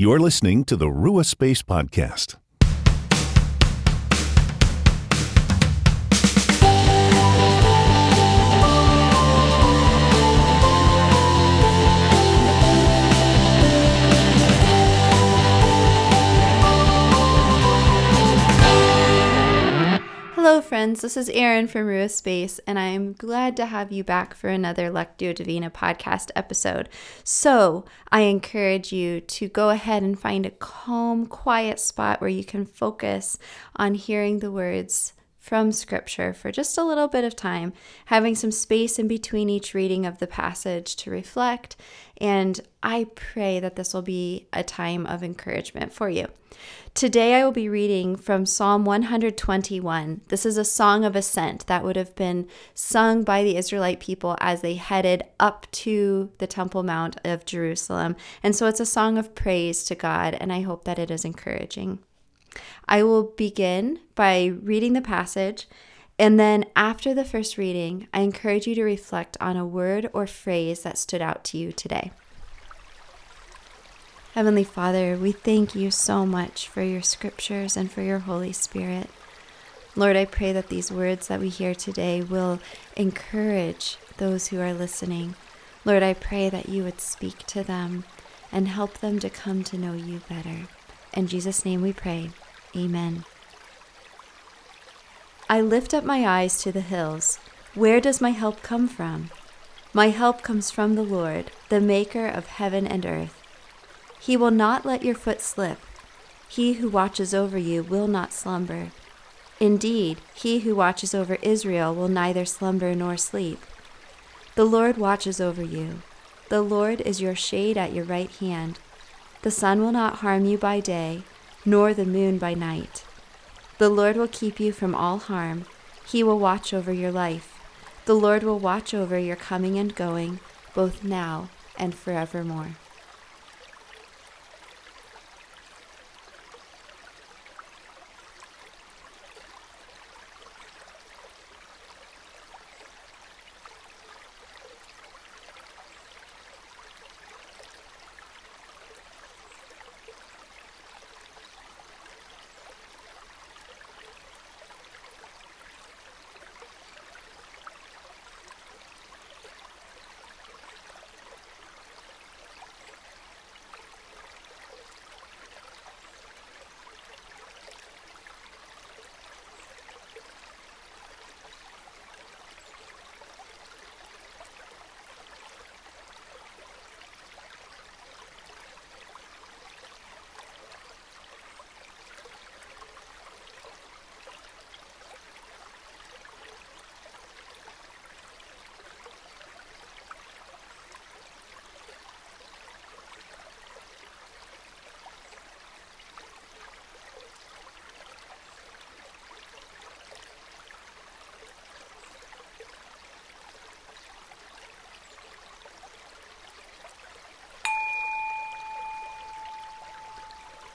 You're listening to the Rua Space Podcast. Friends. This is Erin from Rua Space, and I am glad to have you back for another Lectio Divina podcast episode. So, I encourage you to go ahead and find a calm, quiet spot where you can focus on hearing the words from Scripture for just a little bit of time, having some space in between each reading of the passage to reflect. And I pray that this will be a time of encouragement for you. Today I will be reading from Psalm 121. This is a song of ascent that would have been sung by the Israelite people as they headed up to the Temple Mount of Jerusalem. And so it's a song of praise to God, and I hope that it is encouraging. I will begin by reading the passage, and then after the first reading, I encourage you to reflect on a word or phrase that stood out to you today. Heavenly Father, we thank you so much for your scriptures and for your Holy Spirit. Lord, I pray that these words that we hear today will encourage those who are listening. Lord, I pray that you would speak to them and help them to come to know you better. In Jesus' name we pray. Amen. I lift up my eyes to the hills. Where does my help come from? My help comes from the Lord, the maker of heaven and earth. He will not let your foot slip. He who watches over you will not slumber. Indeed, he who watches over Israel will neither slumber nor sleep. The Lord watches over you. The Lord is your shade at your right hand. The sun will not harm you by day, nor the moon by night. The Lord will keep you from all harm. He will watch over your life. The Lord will watch over your coming and going, both now and forevermore.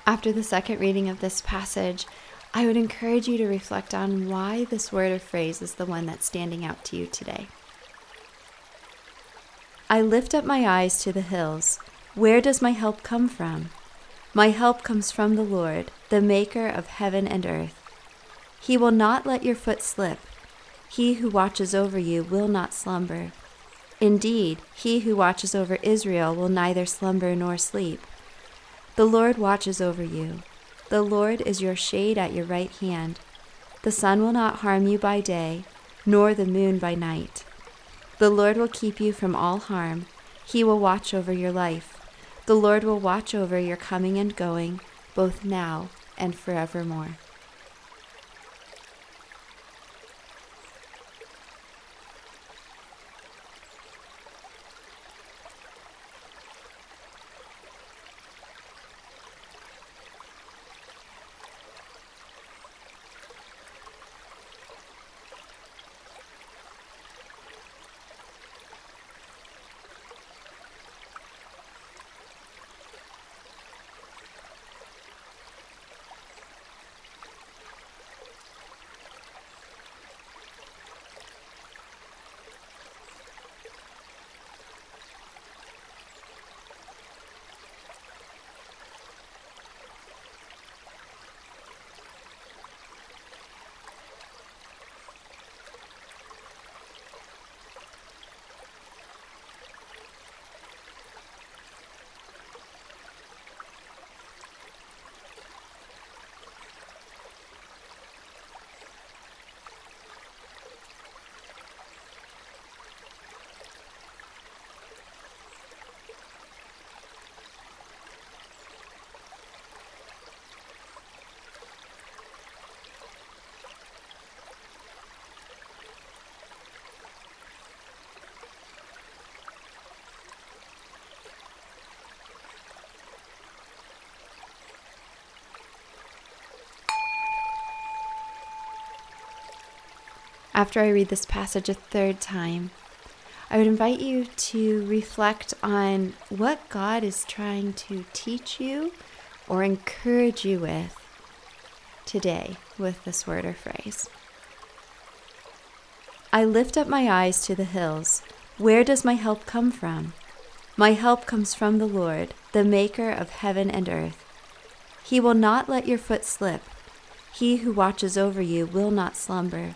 After the second reading of this passage, I would encourage you to reflect on why this word or phrase is the one that's standing out to you today. I lift up my eyes to the hills. Where does my help come from? My help comes from the Lord, the maker of heaven and earth. He will not let your foot slip. He who watches over you will not slumber. Indeed, he who watches over Israel will neither slumber nor sleep. The Lord watches over you. The Lord is your shade at your right hand. The sun will not harm you by day, nor the moon by night. The Lord will keep you from all harm. He will watch over your life. The Lord will watch over your coming and going, both now and forevermore. After I read this passage a third time, I would invite you to reflect on what God is trying to teach you or encourage you with today with this word or phrase. I lift up my eyes to the hills. Where does my help come from? My help comes from the Lord, the maker of heaven and earth. He will not let your foot slip. He who watches over you will not slumber.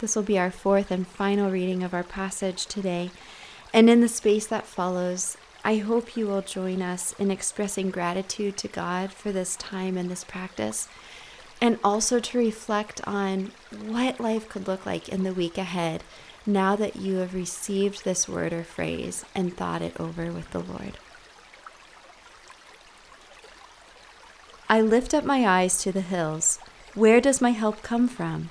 This will be our fourth and final reading of our passage today. And in the space that follows, I hope you will join us in expressing gratitude to God for this time and this practice, and also to reflect on what life could look like in the week ahead now that you have received this word or phrase and thought it over with the Lord. I lift up my eyes to the hills. Where does my help come from?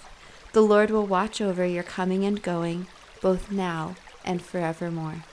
The Lord will watch over your coming and going, both now and forevermore.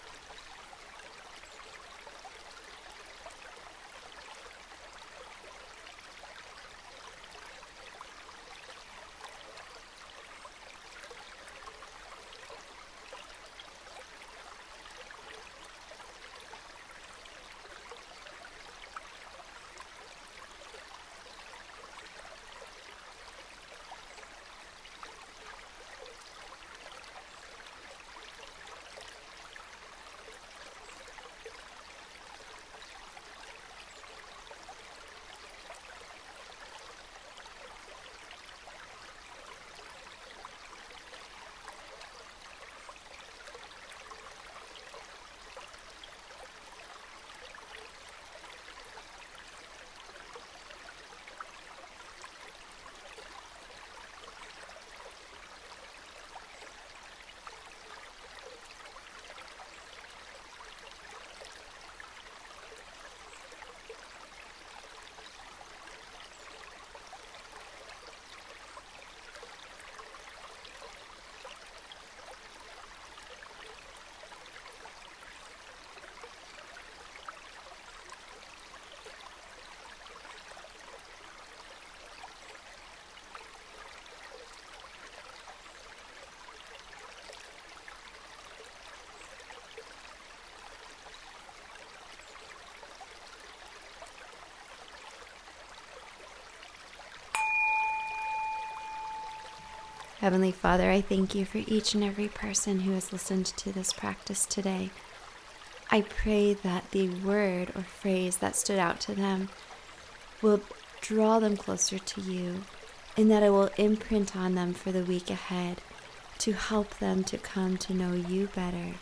Heavenly Father, I thank you for each and every person who has listened to this practice today. I pray that the word or phrase that stood out to them will draw them closer to you and that it will imprint on them for the week ahead to help them to come to know you better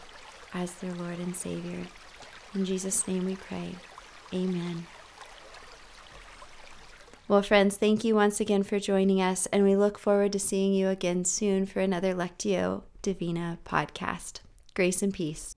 as their Lord and Savior. In Jesus' name we pray. Amen. Well, friends, thank you once again for joining us, and we look forward to seeing you again soon for another Lectio Divina podcast. Grace and peace.